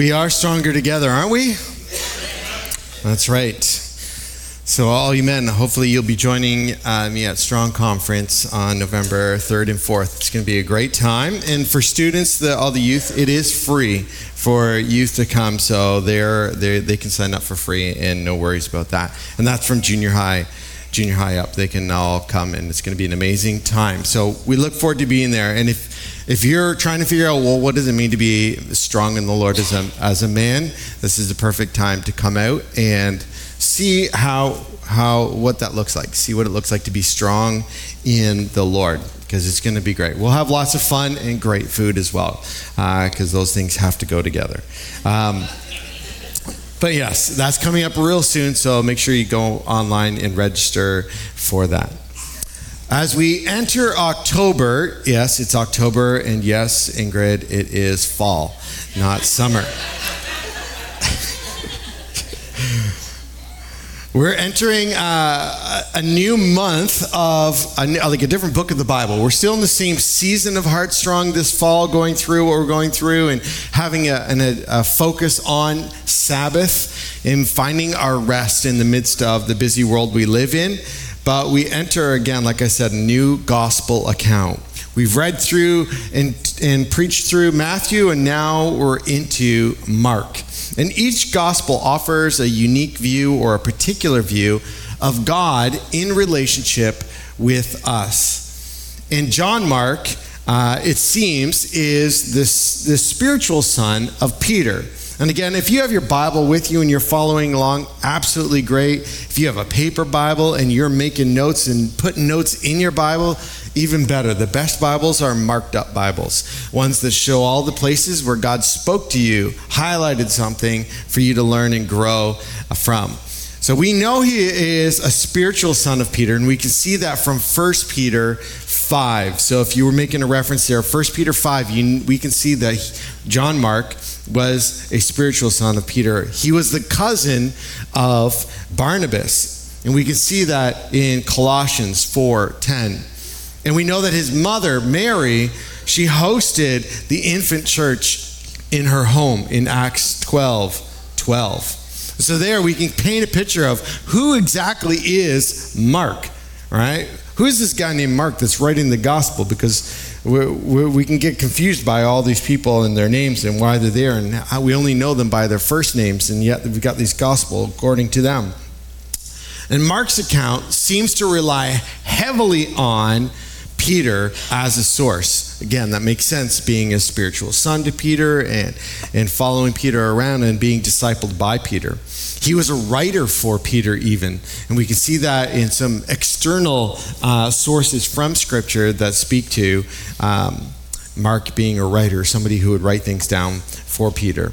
We are stronger together, aren't we? That's right. So, all you men, hopefully you'll be joining uh, me at Strong Conference on November 3rd and 4th. It's going to be a great time. And for students, the, all the youth, it is free for youth to come. So, they're, they're, they can sign up for free and no worries about that. And that's from junior high. Junior high up, they can all come and it's going to be an amazing time. So, we look forward to being there. And if if you're trying to figure out, well, what does it mean to be strong in the Lord as a, as a man, this is the perfect time to come out and see how, how, what that looks like. See what it looks like to be strong in the Lord because it's going to be great. We'll have lots of fun and great food as well because uh, those things have to go together. Um, but yes, that's coming up real soon, so make sure you go online and register for that. As we enter October, yes, it's October, and yes, Ingrid, it is fall, not summer. We're entering uh, a new month of a, like a different book of the Bible. We're still in the same season of Heartstrong this fall, going through what we're going through and having a, a, a focus on Sabbath and finding our rest in the midst of the busy world we live in. But we enter again, like I said, a new gospel account. We've read through and, and preached through Matthew, and now we're into Mark. And each gospel offers a unique view or a particular view of God in relationship with us. And John Mark, uh, it seems, is this, the spiritual son of Peter. And again, if you have your Bible with you and you're following along, absolutely great. If you have a paper Bible and you're making notes and putting notes in your Bible, even better. The best Bibles are marked up Bibles, ones that show all the places where God spoke to you, highlighted something for you to learn and grow from. So we know he is a spiritual son of Peter, and we can see that from 1 Peter 5. So if you were making a reference there, 1 Peter 5, you, we can see that John Mark was a spiritual son of Peter. He was the cousin of Barnabas. And we can see that in Colossians 4:10. And we know that his mother, Mary, she hosted the infant church in her home in Acts 12 12. So there we can paint a picture of who exactly is Mark, right? Who is this guy named Mark that's writing the gospel? Because we we can get confused by all these people and their names and why they're there, and we only know them by their first names, and yet we've got these gospel according to them. And Mark's account seems to rely heavily on Peter as a source. Again, that makes sense being a spiritual son to Peter and, and following Peter around and being discipled by Peter. He was a writer for Peter, even. And we can see that in some external uh, sources from Scripture that speak to um, Mark being a writer, somebody who would write things down for Peter.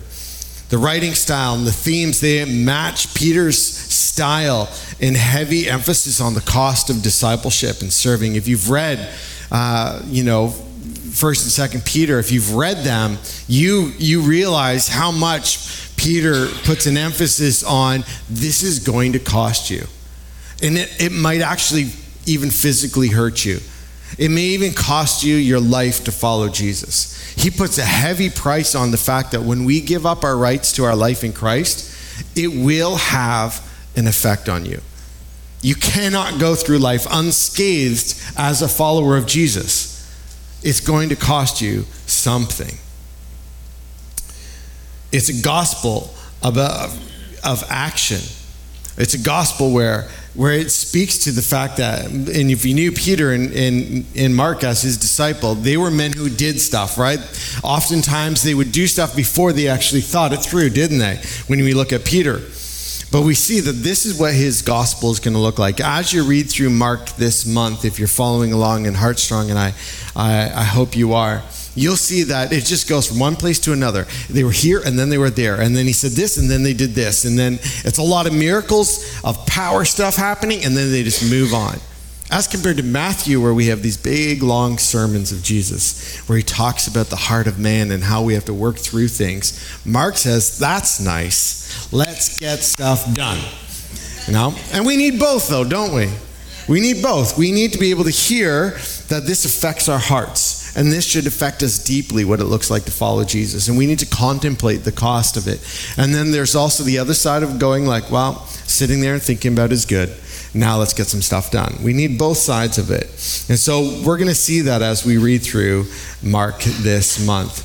The writing style and the themes, they match Peter's style and heavy emphasis on the cost of discipleship and serving. If you've read, uh, you know, first and second peter if you've read them you you realize how much Peter puts an emphasis on this is going to cost you. And it, it might actually even physically hurt you. It may even cost you your life to follow Jesus. He puts a heavy price on the fact that when we give up our rights to our life in Christ, it will have an effect on you. You cannot go through life unscathed as a follower of Jesus. It's going to cost you something. It's a gospel of, of action. It's a gospel where, where it speaks to the fact that, and if you knew Peter and, and, and Mark as his disciple, they were men who did stuff, right? Oftentimes they would do stuff before they actually thought it through, didn't they? When we look at Peter. But we see that this is what his gospel is going to look like. As you read through Mark this month, if you're following along in Heartstrong, and I, I, I hope you are, you'll see that it just goes from one place to another. They were here and then they were there. And then he said this and then they did this. And then it's a lot of miracles of power stuff happening and then they just move on. As compared to Matthew, where we have these big, long sermons of Jesus, where he talks about the heart of man and how we have to work through things, Mark says, That's nice. Let's get stuff done. You know? And we need both, though, don't we? We need both. We need to be able to hear that this affects our hearts And this should affect us deeply what it looks like to follow Jesus. And we need to contemplate the cost of it. And then there's also the other side of going, like, well, sitting there and thinking about is good. Now let's get some stuff done. We need both sides of it. And so we're going to see that as we read through Mark this month.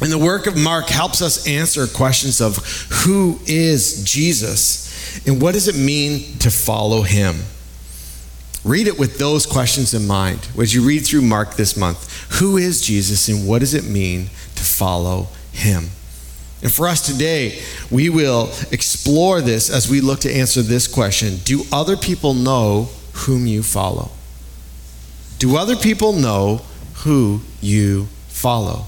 And the work of Mark helps us answer questions of who is Jesus and what does it mean to follow him? Read it with those questions in mind as you read through Mark this month. Who is Jesus and what does it mean to follow him? And for us today, we will explore this as we look to answer this question Do other people know whom you follow? Do other people know who you follow?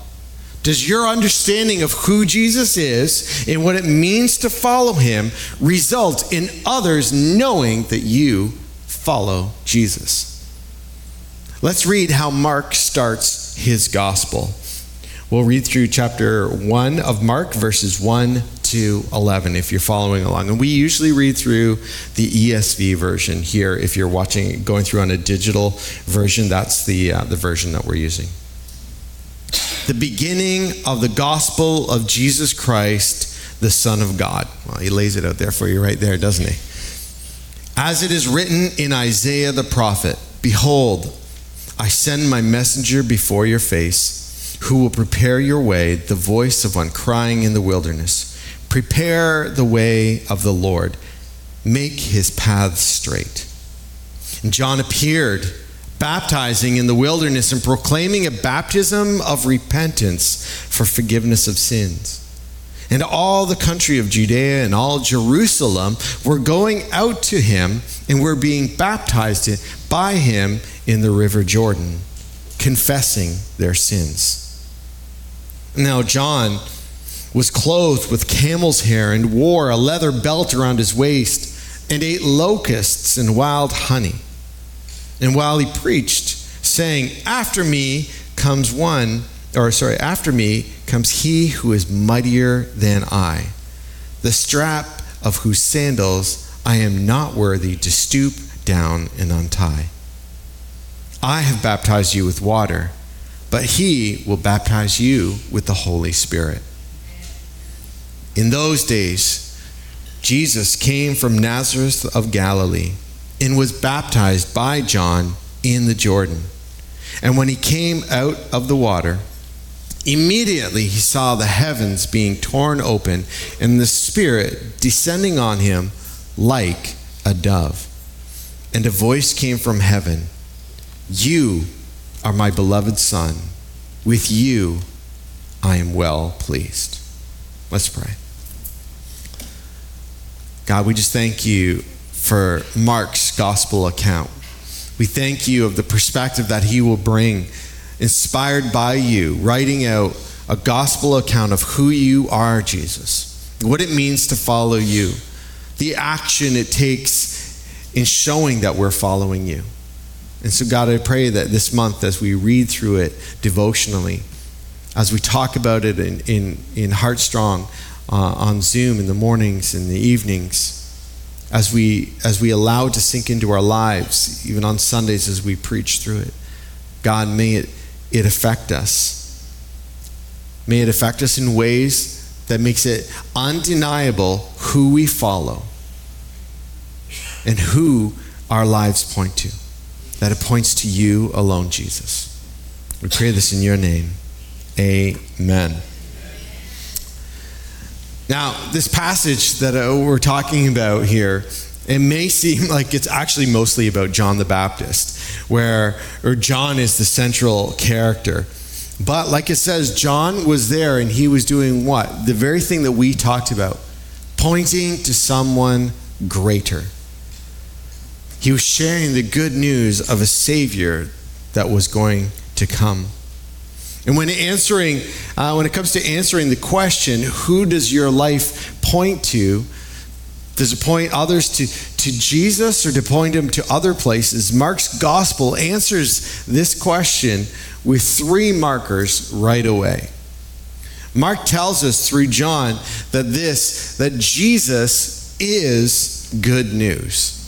Does your understanding of who Jesus is and what it means to follow him result in others knowing that you follow Jesus? Let's read how Mark starts his gospel. We'll read through chapter 1 of Mark, verses 1 to 11, if you're following along. And we usually read through the ESV version here. If you're watching, going through on a digital version, that's the, uh, the version that we're using. The beginning of the gospel of Jesus Christ, the Son of God. Well, he lays it out there for you right there, doesn't he? As it is written in Isaiah the prophet Behold, I send my messenger before your face who will prepare your way, the voice of one crying in the wilderness. Prepare the way of the Lord, make his paths straight. And John appeared, baptizing in the wilderness and proclaiming a baptism of repentance for forgiveness of sins. And all the country of Judea and all Jerusalem were going out to him and were being baptized by him in the river Jordan, confessing their sins. Now, John was clothed with camel's hair and wore a leather belt around his waist and ate locusts and wild honey. And while he preached, saying, After me comes one, or sorry, after me comes he who is mightier than I, the strap of whose sandals I am not worthy to stoop down and untie. I have baptized you with water but he will baptize you with the Holy Spirit. In those days, Jesus came from Nazareth of Galilee and was baptized by John in the Jordan. And when he came out of the water, immediately he saw the heavens being torn open and the Spirit descending on him like a dove. And a voice came from heaven You are my beloved Son. With you I am well pleased. Let's pray. God, we just thank you for Mark's gospel account. We thank you of the perspective that he will bring, inspired by you, writing out a gospel account of who you are, Jesus, what it means to follow you, the action it takes in showing that we're following you. And so, God, I pray that this month, as we read through it devotionally, as we talk about it in, in, in Heartstrong uh, on Zoom in the mornings and the evenings, as we, as we allow it to sink into our lives, even on Sundays as we preach through it, God, may it, it affect us. May it affect us in ways that makes it undeniable who we follow and who our lives point to that it points to you alone, Jesus. We pray this in your name. Amen. Now, this passage that uh, we're talking about here, it may seem like it's actually mostly about John the Baptist, where or John is the central character. But like it says, John was there and he was doing what? The very thing that we talked about, pointing to someone greater. He was sharing the good news of a Savior that was going to come. And when answering, uh, when it comes to answering the question, who does your life point to? Does it point others to, to Jesus or to point them to other places? Mark's gospel answers this question with three markers right away. Mark tells us through John that this, that Jesus is good news.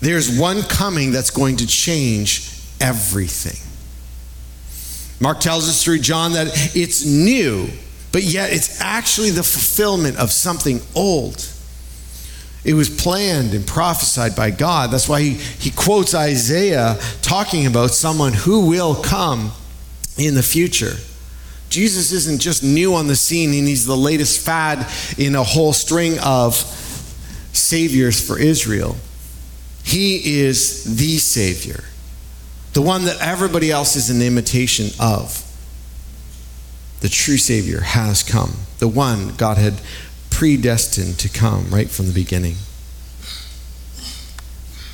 There's one coming that's going to change everything. Mark tells us through John that it's new, but yet it's actually the fulfillment of something old. It was planned and prophesied by God. That's why he, he quotes Isaiah talking about someone who will come in the future. Jesus isn't just new on the scene and he's the latest fad in a whole string of saviors for Israel. He is the Savior, the one that everybody else is an imitation of. The true Savior has come, the one God had predestined to come right from the beginning.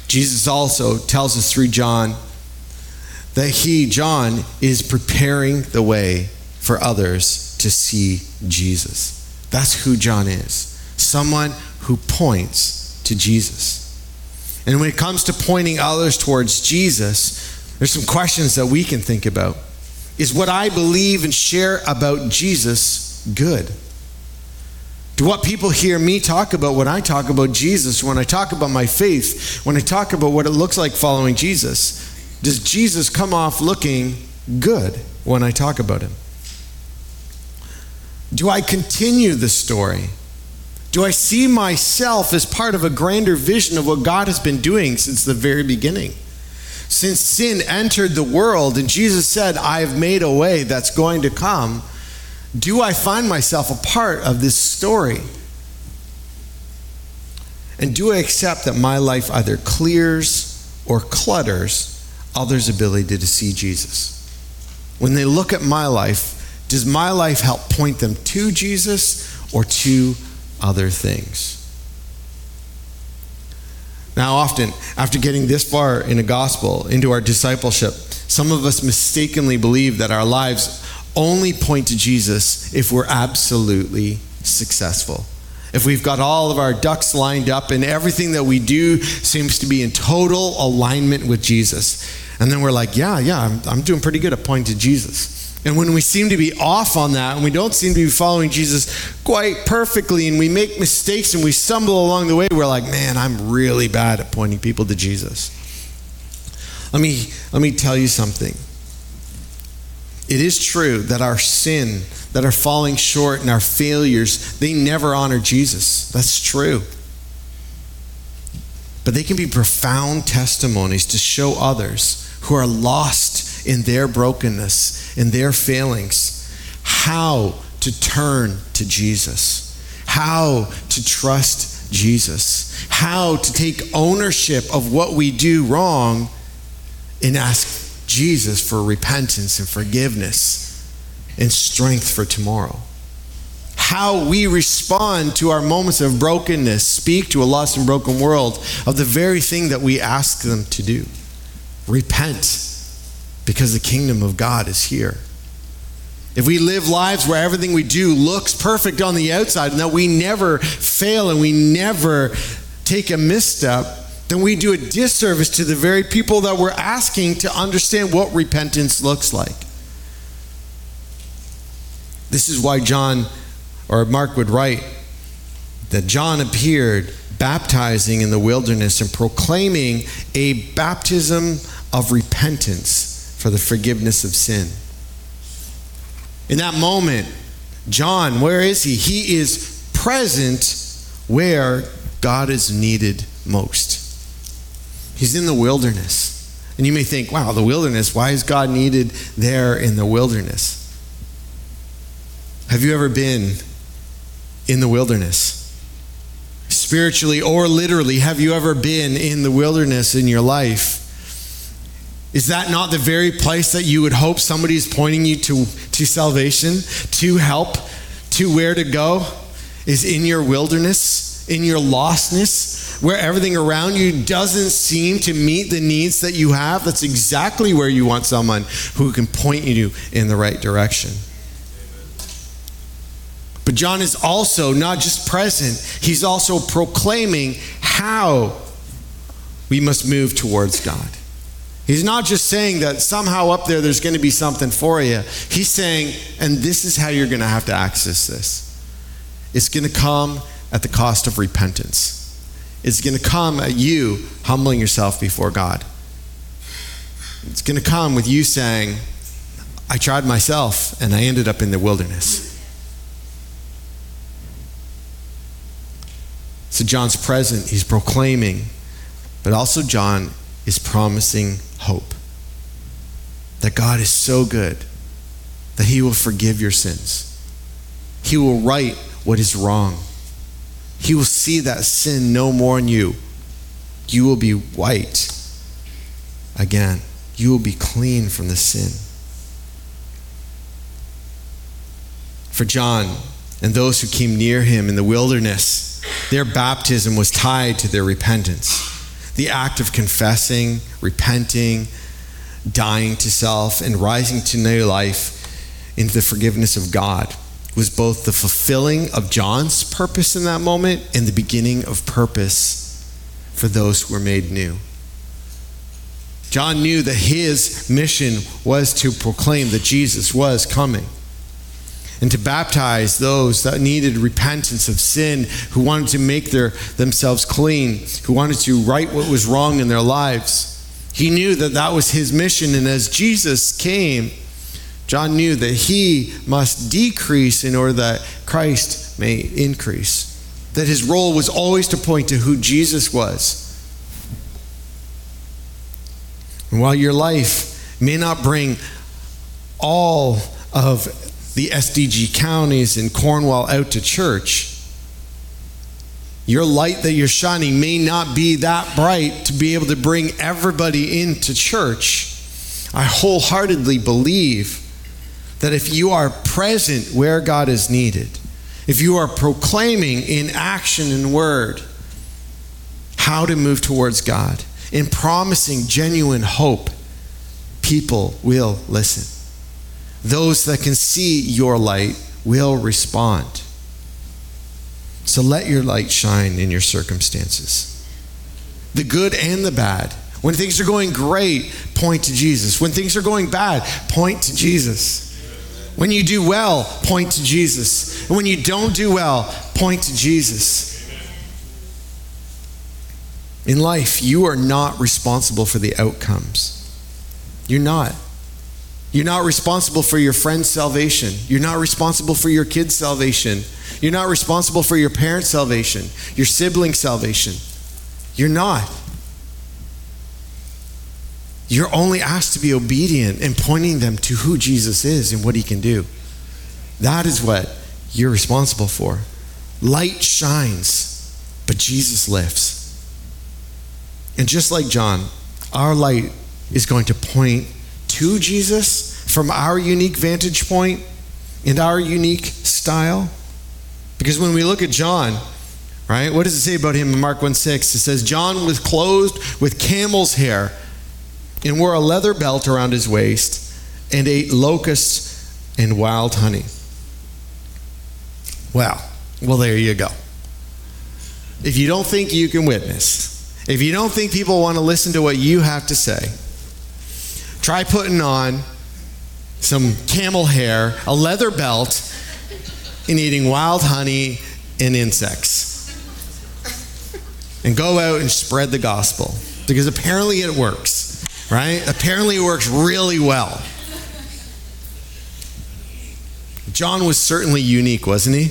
Jesus also tells us through John that he, John, is preparing the way for others to see Jesus. That's who John is someone who points to Jesus. And when it comes to pointing others towards Jesus, there's some questions that we can think about. Is what I believe and share about Jesus good? Do what people hear me talk about when I talk about Jesus, when I talk about my faith, when I talk about what it looks like following Jesus, does Jesus come off looking good when I talk about him? Do I continue the story? Do I see myself as part of a grander vision of what God has been doing since the very beginning? Since sin entered the world and Jesus said, I have made a way that's going to come do I find myself a part of this story? And do I accept that my life either clears or clutters others' ability to see Jesus? When they look at my life, does my life help point them to Jesus or to other things? Now, often, after getting this far in a gospel, into our discipleship, some of us mistakenly believe that our lives only point to Jesus if we're absolutely successful. If we've got all of our ducks lined up and everything that we do seems to be in total alignment with Jesus. And then we're like, yeah, yeah, I'm, I'm doing pretty good at pointing to Jesus. And when we seem to be off on that and we don't seem to be following Jesus quite perfectly and we make mistakes and we stumble along the way, we're like, man, I'm really bad at pointing people to Jesus. Let me, let me tell you something. It is true that our sin, that our falling short and our failures, they never honor Jesus. That's true. But they can be profound testimonies to show others who are lost in their brokenness, in their failings, how to turn to Jesus, how to trust Jesus, how to take ownership of what we do wrong and ask Jesus for repentance and forgiveness and strength for tomorrow. How we respond to our moments of brokenness, speak to a lost and broken world of the very thing that we ask them to do. Repent because the kingdom of God is here. If we live lives where everything we do looks perfect on the outside and that we never fail and we never take a misstep, then we do a disservice to the very people that we're asking to understand what repentance looks like. This is why John or Mark would write that John appeared baptizing in the wilderness and proclaiming a baptism of repentance for the forgiveness of sin. In that moment, John, where is he? He is present where God is needed most. He's in the wilderness. And you may think, wow, the wilderness, why is God needed there in the wilderness? Have you ever been in the wilderness? Spiritually or literally, have you ever been in the wilderness in your life? Is that not the very place that you would hope somebody is pointing you to, to salvation, to help, to where to go? Is in your wilderness, in your lostness? where everything around you doesn't seem to meet the needs that you have, that's exactly where you want someone who can point you in the right direction. But John is also not just present, he's also proclaiming how we must move towards God. He's not just saying that somehow up there there's going to be something for you. He's saying, and this is how you're going to have to access this. It's going to come at the cost of repentance it's going to come at you humbling yourself before God. It's going to come with you saying, I tried myself and I ended up in the wilderness. So John's present, he's proclaiming, but also John is promising hope. That God is so good that he will forgive your sins. He will right what is wrong. He will see that sin no more in you. You will be white again. You will be clean from the sin. For John and those who came near him in the wilderness, their baptism was tied to their repentance. The act of confessing, repenting, dying to self, and rising to new life into the forgiveness of God was both the fulfilling of John's purpose in that moment and the beginning of purpose for those who were made new. John knew that his mission was to proclaim that Jesus was coming and to baptize those that needed repentance of sin, who wanted to make their, themselves clean, who wanted to right what was wrong in their lives. He knew that that was his mission, and as Jesus came, John knew that he must decrease in order that Christ may increase. That his role was always to point to who Jesus was. And while your life may not bring all of the SDG counties in Cornwall out to church, your light that you're shining may not be that bright to be able to bring everybody into church. I wholeheartedly believe that if you are present where God is needed, if you are proclaiming in action and word how to move towards God, in promising genuine hope, people will listen. Those that can see your light will respond. So let your light shine in your circumstances. The good and the bad. When things are going great, point to Jesus. When things are going bad, point to Jesus. When you do well, point to Jesus. And when you don't do well, point to Jesus. In life, you are not responsible for the outcomes. You're not. You're not responsible for your friend's salvation. You're not responsible for your kid's salvation. You're not responsible for your parents' salvation, your sibling's salvation. You're not. You're only asked to be obedient and pointing them to who Jesus is and what he can do. That is what you're responsible for. Light shines, but Jesus lifts. And just like John, our light is going to point to Jesus from our unique vantage point and our unique style. Because when we look at John, right, what does it say about him in Mark 1 6? It says, John was clothed with camel's hair and wore a leather belt around his waist and ate locusts and wild honey. Well, well, there you go. If you don't think you can witness, if you don't think people want to listen to what you have to say, try putting on some camel hair, a leather belt, and eating wild honey and insects. And go out and spread the gospel. Because apparently it works, right? Apparently it works really well. John was certainly unique, wasn't he?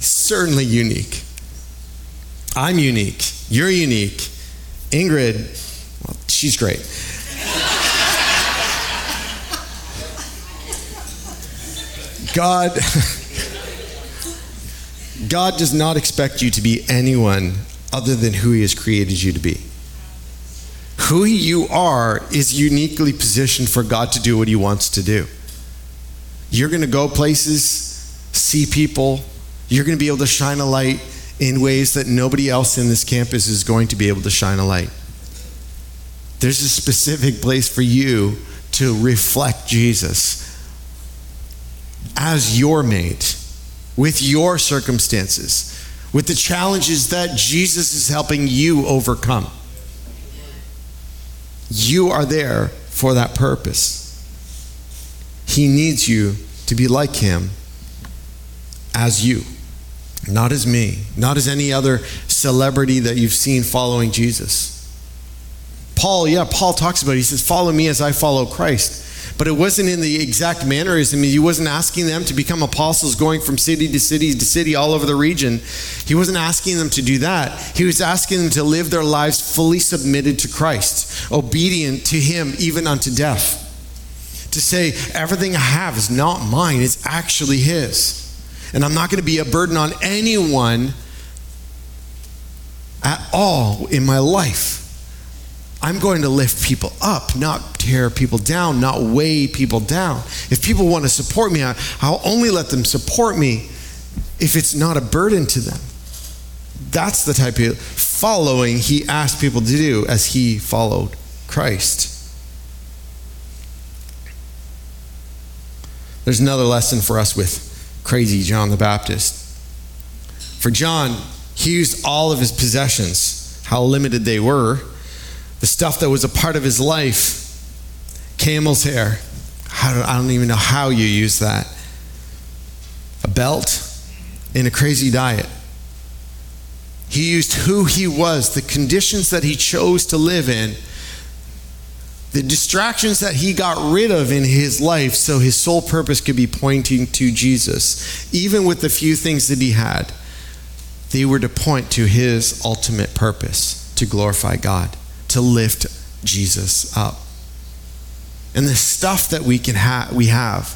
Certainly unique. I'm unique. You're unique. Ingrid, well, she's great. God God does not expect you to be anyone other than who he has created you to be. Who you are is uniquely positioned for God to do what he wants to do. You're going to go places, see people, you're going to be able to shine a light in ways that nobody else in this campus is going to be able to shine a light. There's a specific place for you to reflect Jesus as your mate, with your circumstances, with the challenges that Jesus is helping you overcome. You are there for that purpose. He needs you to be like Him as you. Not as me, not as any other celebrity that you've seen following Jesus. Paul, yeah, Paul talks about it. He says, Follow me as I follow Christ. But it wasn't in the exact mannerism. He wasn't asking them to become apostles going from city to city to city all over the region. He wasn't asking them to do that. He was asking them to live their lives fully submitted to Christ, obedient to Him even unto death. To say, everything I have is not mine, it's actually His. And I'm not going to be a burden on anyone at all in my life. I'm going to lift people up, not tear people down, not weigh people down. If people want to support me, I'll only let them support me if it's not a burden to them. That's the type of following he asked people to do as he followed Christ. There's another lesson for us with crazy John the Baptist. For John, he used all of his possessions, how limited they were, the stuff that was a part of his life camel's hair. I don't even know how you use that. A belt in a crazy diet. He used who he was, the conditions that he chose to live in, the distractions that he got rid of in his life so his sole purpose could be pointing to Jesus. Even with the few things that he had, they were to point to his ultimate purpose to glorify God to lift Jesus up. And the stuff that we can have we have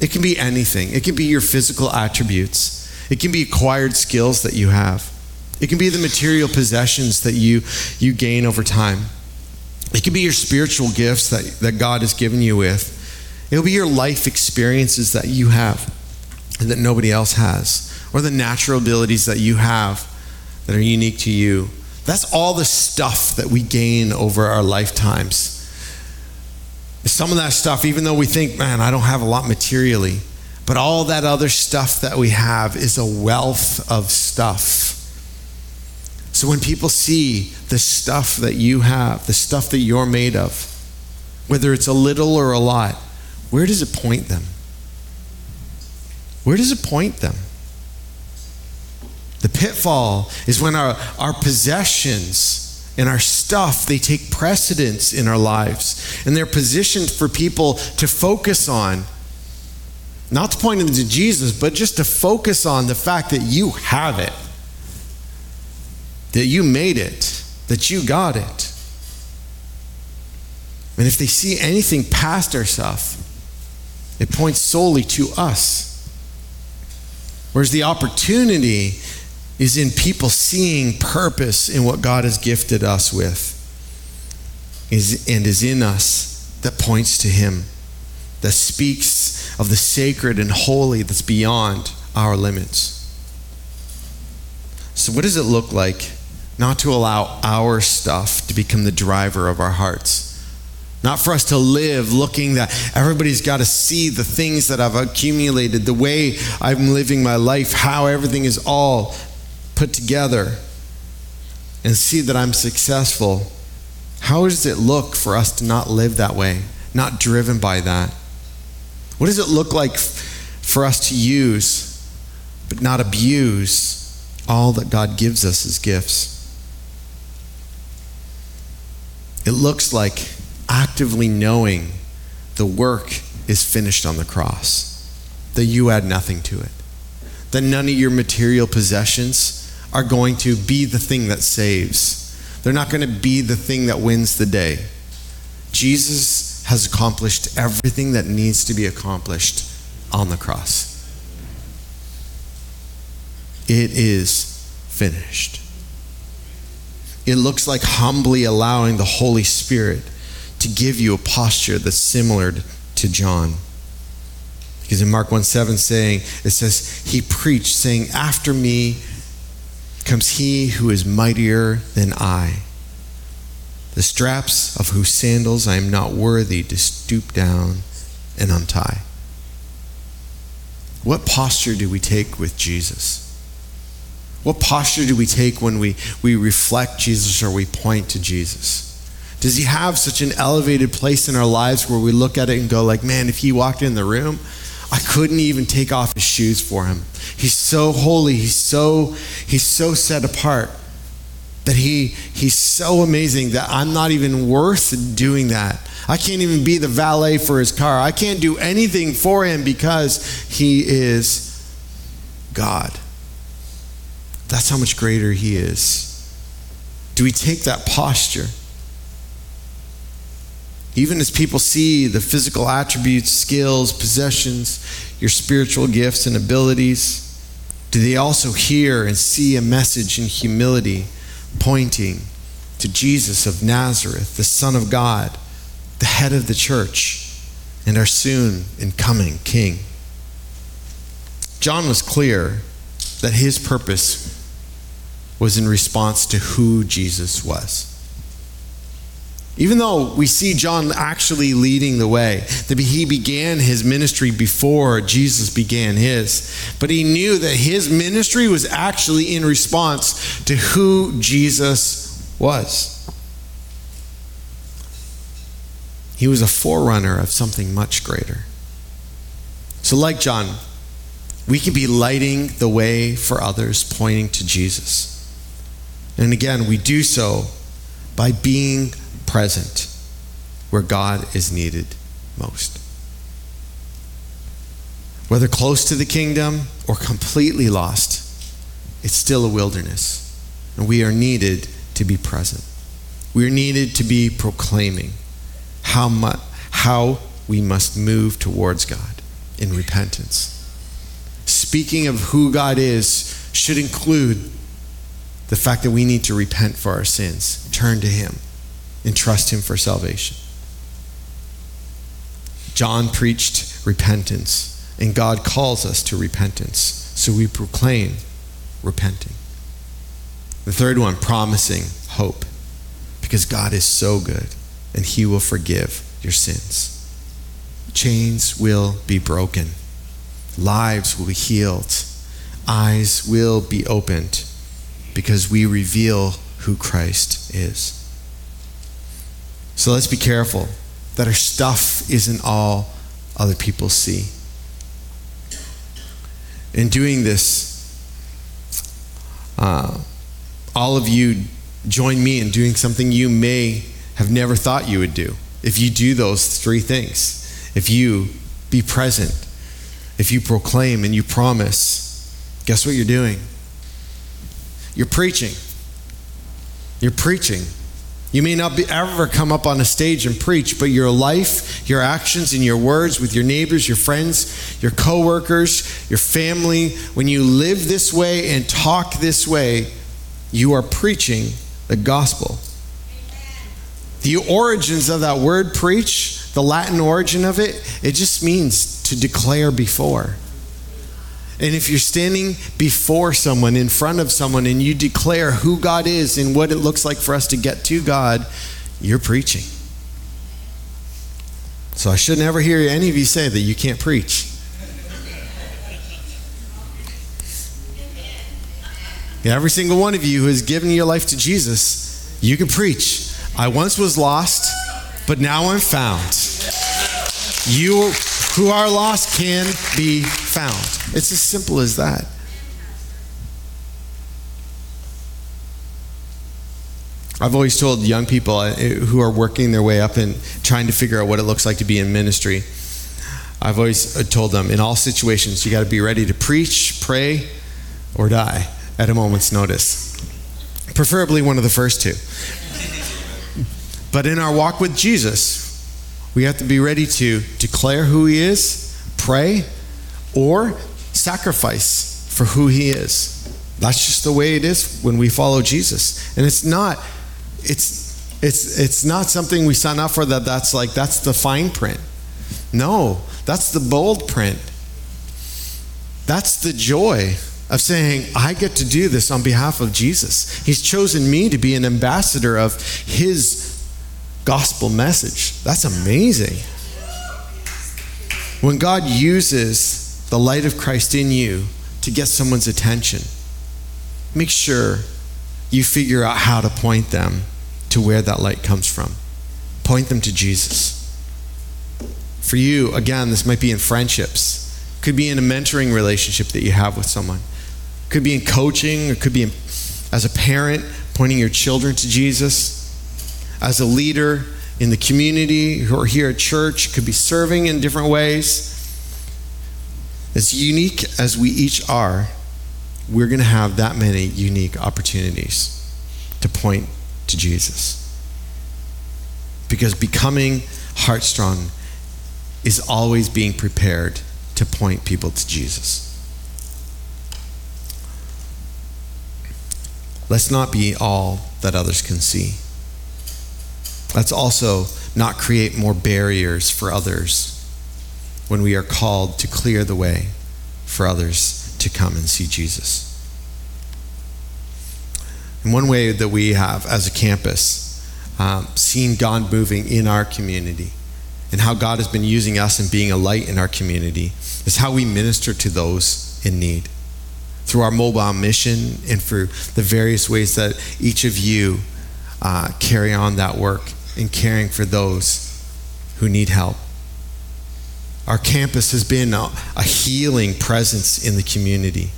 it can be anything. It can be your physical attributes. It can be acquired skills that you have. It can be the material possessions that you you gain over time. It can be your spiritual gifts that, that God has given you with. It'll be your life experiences that you have and that nobody else has, or the natural abilities that you have that are unique to you. That's all the stuff that we gain over our lifetimes. Some of that stuff, even though we think, man, I don't have a lot materially, but all that other stuff that we have is a wealth of stuff. So when people see the stuff that you have, the stuff that you're made of, whether it's a little or a lot, where does it point them? Where does it point them? The pitfall is when our, our possessions and our stuff they take precedence in our lives. And they're positioned for people to focus on not to point them to jesus but just to focus on the fact that you have it. That you made it. That you got it. And if they see anything past our stuff it points solely to us. Whereas the opportunity is in people seeing purpose in what God has gifted us with is, and is in us that points to Him, that speaks of the sacred and holy that's beyond our limits. So, what does it look like not to allow our stuff to become the driver of our hearts? Not for us to live looking that everybody's got to see the things that I've accumulated, the way I'm living my life, how everything is all put together and see that I'm successful, how does it look for us to not live that way, not driven by that? What does it look like for us to use but not abuse all that God gives us as gifts? It looks like actively knowing the work is finished on the cross, that you add nothing to it, that none of your material possessions are going to be the thing that saves. They're not going to be the thing that wins the day. Jesus has accomplished everything that needs to be accomplished on the cross. It is finished. It looks like humbly allowing the Holy Spirit to give you a posture that's similar to John. Because in Mark 1 7 saying, it says, He preached, saying, After me comes he who is mightier than I, the straps of whose sandals I am not worthy to stoop down and untie. What posture do we take with Jesus? What posture do we take when we, we reflect Jesus or we point to Jesus? Does he have such an elevated place in our lives where we look at it and go like, man, if he walked in the room, I couldn't even take off his shoes for him. He's so holy. He's so he's so set apart that he he's so amazing that I'm not even worth doing that. I can't even be the valet for his car. I can't do anything for him because he is God. That's how much greater he is. Do we take that posture? Even as people see the physical attributes, skills, possessions, your spiritual gifts and abilities, do they also hear and see a message in humility pointing to Jesus of Nazareth, the Son of God, the head of the church, and our soon and coming King? John was clear that his purpose was in response to who Jesus was. Even though we see John actually leading the way, that he began his ministry before Jesus began his, but he knew that his ministry was actually in response to who Jesus was. He was a forerunner of something much greater. So, like John, we can be lighting the way for others, pointing to Jesus. And again, we do so by being present where God is needed most. Whether close to the kingdom or completely lost, it's still a wilderness. And we are needed to be present. We are needed to be proclaiming how, mu- how we must move towards God in repentance speaking of who God is should include the fact that we need to repent for our sins, turn to Him, and trust Him for salvation. John preached repentance, and God calls us to repentance. So we proclaim repenting. The third one, promising hope, because God is so good and He will forgive your sins. Chains will be broken lives will be healed, eyes will be opened because we reveal who Christ is. So let's be careful that our stuff isn't all other people see. In doing this, uh, all of you join me in doing something you may have never thought you would do. If you do those three things, if you be present, if you proclaim and you promise, guess what you're doing? You're preaching. You're preaching. You may not be, ever come up on a stage and preach, but your life, your actions, and your words with your neighbors, your friends, your coworkers, your family, when you live this way and talk this way, you are preaching the gospel. The origins of that word preach, the Latin origin of it, it just means to declare before. And if you're standing before someone, in front of someone, and you declare who God is and what it looks like for us to get to God, you're preaching. So I should never hear any of you say that you can't preach. Every single one of you who has given your life to Jesus, you can preach. I once was lost, but now I'm found. You who are lost can be found. It's as simple as that. I've always told young people uh, who are working their way up and trying to figure out what it looks like to be in ministry. I've always uh, told them in all situations, you got to be ready to preach, pray, or die at a moment's notice. Preferably one of the first two. But in our walk with Jesus, we have to be ready to declare who He is, pray, or sacrifice for who He is. That's just the way it is when we follow Jesus. And it's not, it's it's it's not something we sign up for that that's like that's the fine print. No, that's the bold print. That's the joy of saying, I get to do this on behalf of Jesus. He's chosen me to be an ambassador of His gospel message. That's amazing. When God uses the light of Christ in you to get someone's attention, make sure you figure out how to point them to where that light comes from. Point them to Jesus. For you, again, this might be in friendships, could be in a mentoring relationship that you have with someone, could be in coaching, it could be in, as a parent pointing your children to Jesus as a leader, in the community, are here at church, could be serving in different ways. As unique as we each are, we're going to have that many unique opportunities to point to Jesus. Because becoming heartstrong is always being prepared to point people to Jesus. Let's not be all that others can see. Let's also not create more barriers for others when we are called to clear the way for others to come and see Jesus. And one way that we have, as a campus, um, seen God moving in our community and how God has been using us and being a light in our community is how we minister to those in need. Through our mobile mission and through the various ways that each of you uh, carry on that work in caring for those who need help. Our campus has been a, a healing presence in the community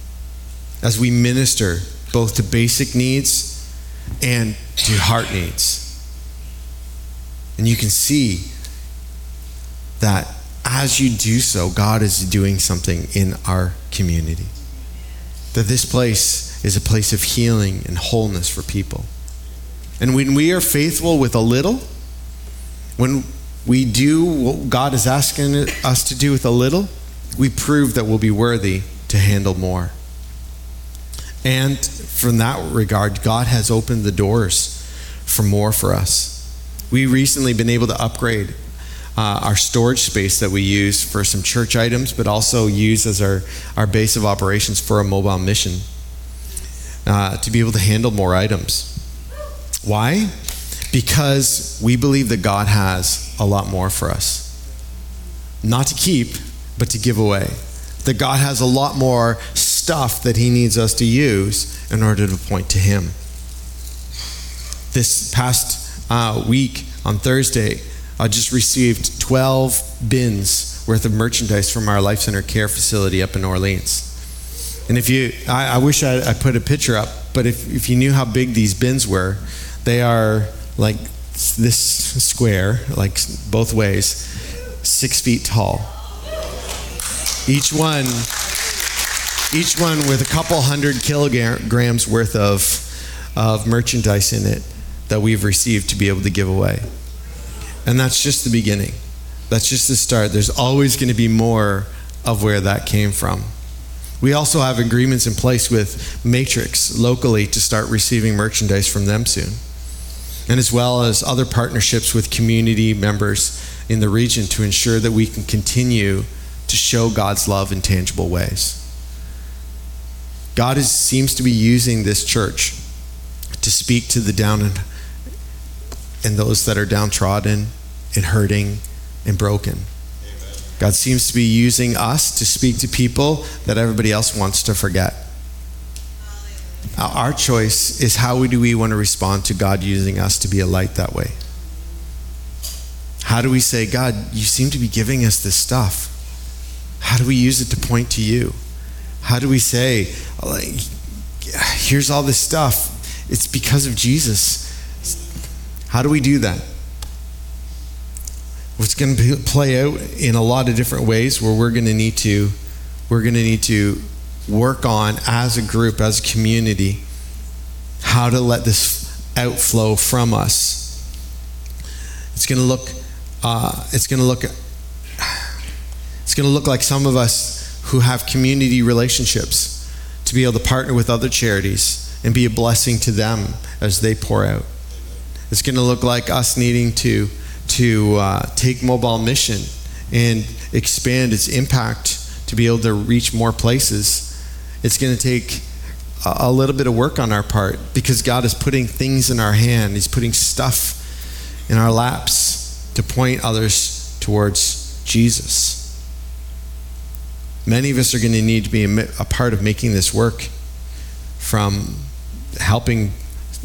as we minister both to basic needs and to heart needs. And you can see that as you do so, God is doing something in our community. That this place is a place of healing and wholeness for people. And when we are faithful with a little, when we do what God is asking us to do with a little, we prove that we'll be worthy to handle more. And from that regard, God has opened the doors for more for us. We recently been able to upgrade uh, our storage space that we use for some church items, but also use as our, our base of operations for a mobile mission uh, to be able to handle more items. Why? Because we believe that God has a lot more for us. Not to keep, but to give away. That God has a lot more stuff that He needs us to use in order to point to Him. This past uh, week on Thursday, I just received 12 bins worth of merchandise from our Life Center care facility up in Orleans. And if you, I, I wish I, I, put a picture up, but if, if you knew how big these bins were, they are like this square, like both ways, six feet tall. Each one each one with a couple hundred kilograms worth of, of merchandise in it that we've received to be able to give away. And that's just the beginning. That's just the start. There's always going to be more of where that came from. We also have agreements in place with Matrix locally to start receiving merchandise from them soon. And as well as other partnerships with community members in the region to ensure that we can continue to show God's love in tangible ways. God is, seems to be using this church to speak to the down and, and those that are downtrodden and hurting and broken. Amen. God seems to be using us to speak to people that everybody else wants to forget. Our choice is how do we want to respond to God using us to be a light that way? How do we say, God, you seem to be giving us this stuff? How do we use it to point to you? How do we say, like, here's all this stuff? It's because of Jesus. How do we do that? It's going to play out in a lot of different ways where we're going to need to we're going to need to work on as a group, as a community, how to let this outflow from us. It's going to look uh, it's going to look it's going to look like some of us who have community relationships to be able to partner with other charities and be a blessing to them as they pour out. It's going to look like us needing to, to uh, take mobile mission and expand its impact to be able to reach more places. It's going to take a, little bit of work on our part because God is putting things in our hand, He's putting stuff in our laps to point others towards Jesus. Many of us are going to need to be a part of making this work from helping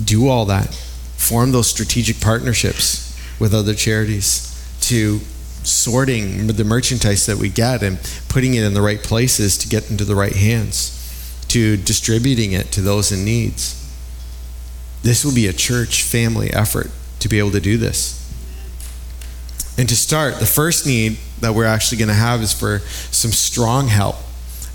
do all that, form those strategic partnerships with other charities, to sorting the merchandise that we get and putting it in the right places to get into the right hands, to distributing it to those in needs. This will be a church family effort to be able to do this. And to start, the first need that we're actually going to have is for some strong help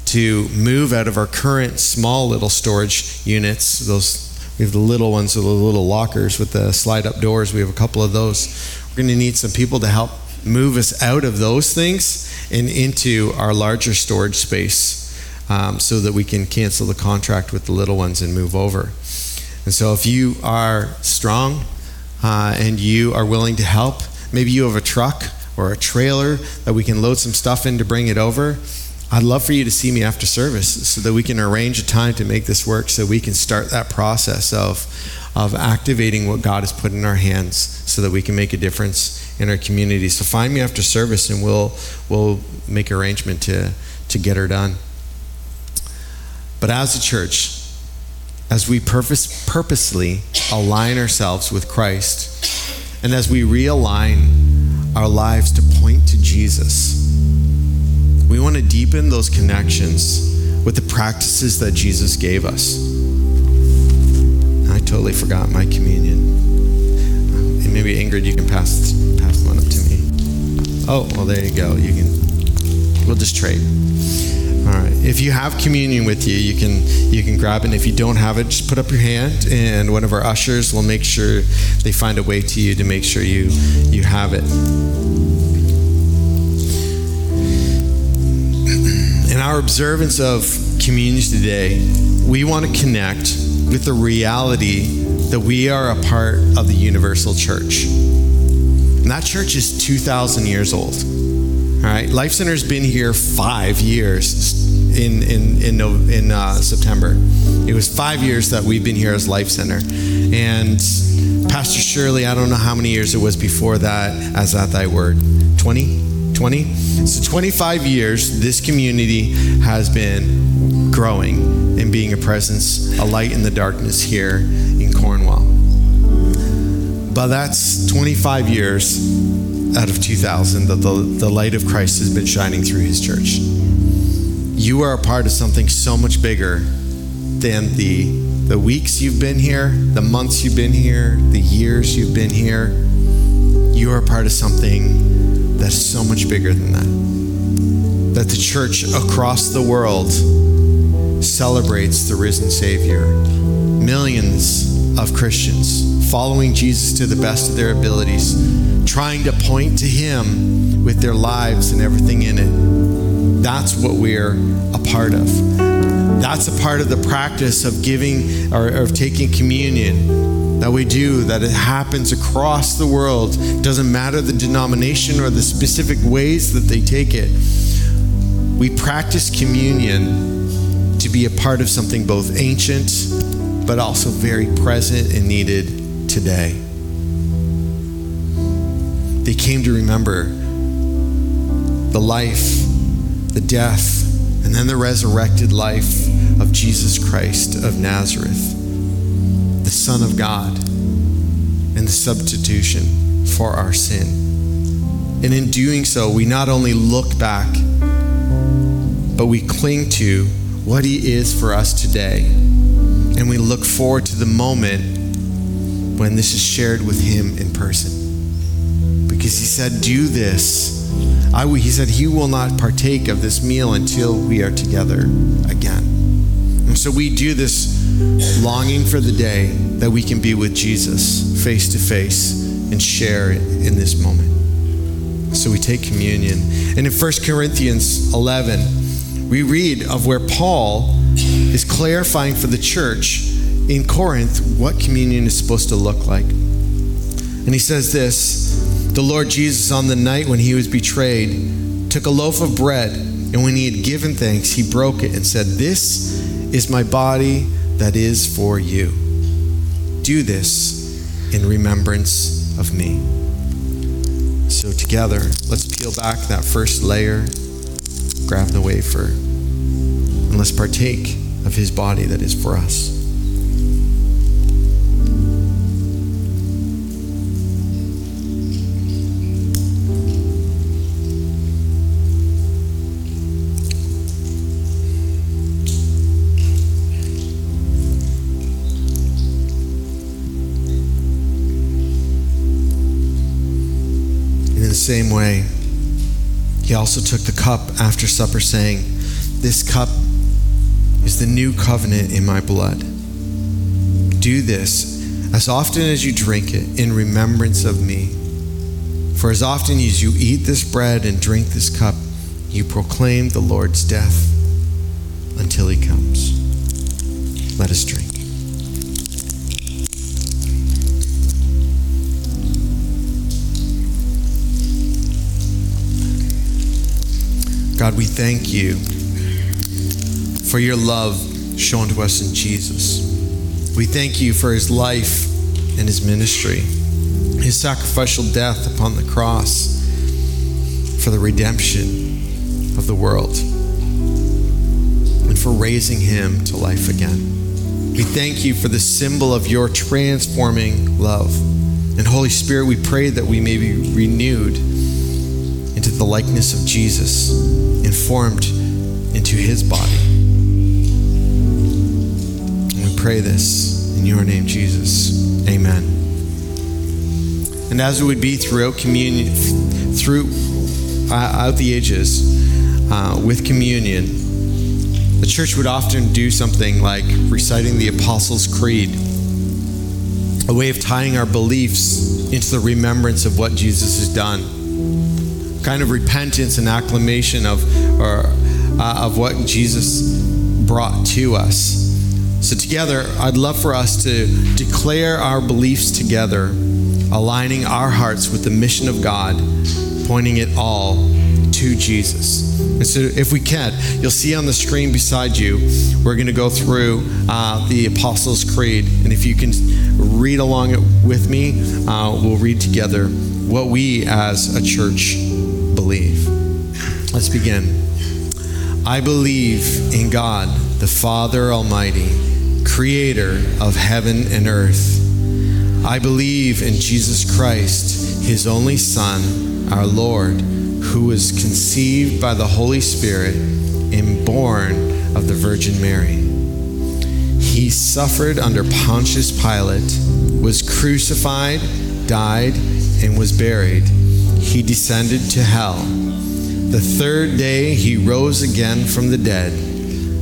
to move out of our current small little storage units. Those we have the little ones with the little lockers with the slide up doors. We have a couple of those. We're going to need some people to help move us out of those things and into our larger storage space um, so that we can cancel the contract with the little ones and move over. And so, if you are strong uh, and you are willing to help, maybe you have a truck or a trailer that we can load some stuff in to bring it over. I'd love for you to see me after service so that we can arrange a time to make this work so we can start that process of, of activating what God has put in our hands so that we can make a difference in our community. So find me after service and we'll, we'll make arrangement to, to get her done. But as a church, as we purpose, purposely align ourselves with Christ, and as we realign our lives to point to Jesus, we want to deepen those connections with the practices that Jesus gave us. I totally forgot my communion. Uh, and maybe Ingrid, you can pass pass one up to me. Oh, well, there you go. You can. We'll just trade. All right. If you have communion with you, you can you can grab it. And if you don't have it, just put up your hand, and one of our ushers will make sure they find a way to you to make sure you you have it. In our observance of communion today, we want to connect with the reality that we are a part of the universal church. And that church is 2,000 years old. All right, Life Center's been here five years in in in, in uh, September. It was five years that we've been here as Life Center, and Pastor Shirley, I don't know how many years it was before that as at Thy Word, 20, 20. So 25 years, this community has been growing and being a presence, a light in the darkness here in Cornwall. But that's 25 years out of 2000 that the, the light of Christ has been shining through his church. You are a part of something so much bigger than the, the weeks you've been here, the months you've been here, the years you've been here. You are a part of something that's so much bigger than that. That the church across the world celebrates the risen Savior. Millions of Christians following Jesus to the best of their abilities trying to point to Him with their lives and everything in it. That's what we're a part of. That's a part of the practice of giving or of taking communion that we do, that it happens across the world. It Doesn't matter the denomination or the specific ways that they take it. We practice communion to be a part of something both ancient but also very present and needed today they came to remember the life, the death, and then the resurrected life of Jesus Christ of Nazareth, the Son of God, and the substitution for our sin. And in doing so, we not only look back, but we cling to what He is for us today. And we look forward to the moment when this is shared with Him in person because he said, Do this. I, he said, He will not partake of this meal until we are together again. And so we do this longing for the day that we can be with Jesus face to face and share in this moment. So we take communion. And in 1 Corinthians 11, we read of where Paul is clarifying for the church in Corinth what communion is supposed to look like. And he says this the Lord Jesus, on the night when he was betrayed, took a loaf of bread, and when he had given thanks, he broke it and said, This is my body that is for you. Do this in remembrance of me. So, together, let's peel back that first layer, grab the wafer, let's partake of his body that is for us. same way, he also took the cup after supper, saying, This cup is the new covenant in my blood. Do this as often as you drink it in remembrance of me. For as often as you eat this bread and drink this cup, you proclaim the Lord's death until he comes. Let us drink. God, we thank you for your love shown to us in Jesus. We thank you for his life and his ministry, his sacrificial death upon the cross for the redemption of the world, and for raising him to life again. We thank you for the symbol of your transforming love. And Holy Spirit, we pray that we may be renewed into the likeness of Jesus, informed into his body. Pray this in your name, Jesus. Amen. And as it would be throughout communion, through uh, out the ages, uh, with communion, the church would often do something like reciting the Apostles' Creed, a way of tying our beliefs into the remembrance of what Jesus has done kind of repentance and acclamation of, or, uh, of what Jesus brought to us. So, together, I'd love for us to declare our beliefs together, aligning our hearts with the mission of God, pointing it all to Jesus. And so, if we can, you'll see on the screen beside you, we're going to go through uh, the Apostles' Creed. And if you can read along it with me, uh, we'll read together what we as a church believe. Let's begin. I believe in God, the Father Almighty, creator of heaven and earth. I believe in Jesus Christ, his only Son, our Lord, who was conceived by the Holy Spirit and born of the Virgin Mary. He suffered under Pontius Pilate, was crucified, died, and was buried he descended to hell. The third day he rose again from the dead.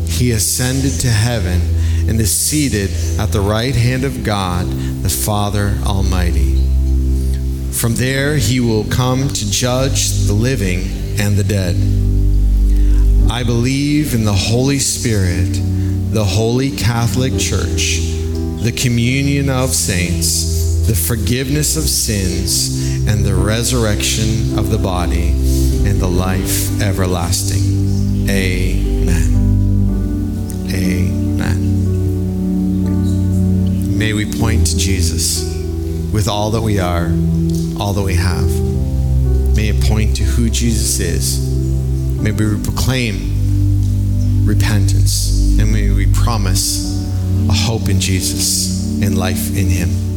He ascended to heaven and is seated at the right hand of God, the Father Almighty. From there he will come to judge the living and the dead. I believe in the Holy Spirit, the Holy Catholic Church, the communion of saints the forgiveness of sins, and the resurrection of the body, and the life everlasting. Amen. Amen. May we point to Jesus with all that we are, all that we have. May it point to who Jesus is. May we proclaim repentance, and may we promise a hope in Jesus and life in Him.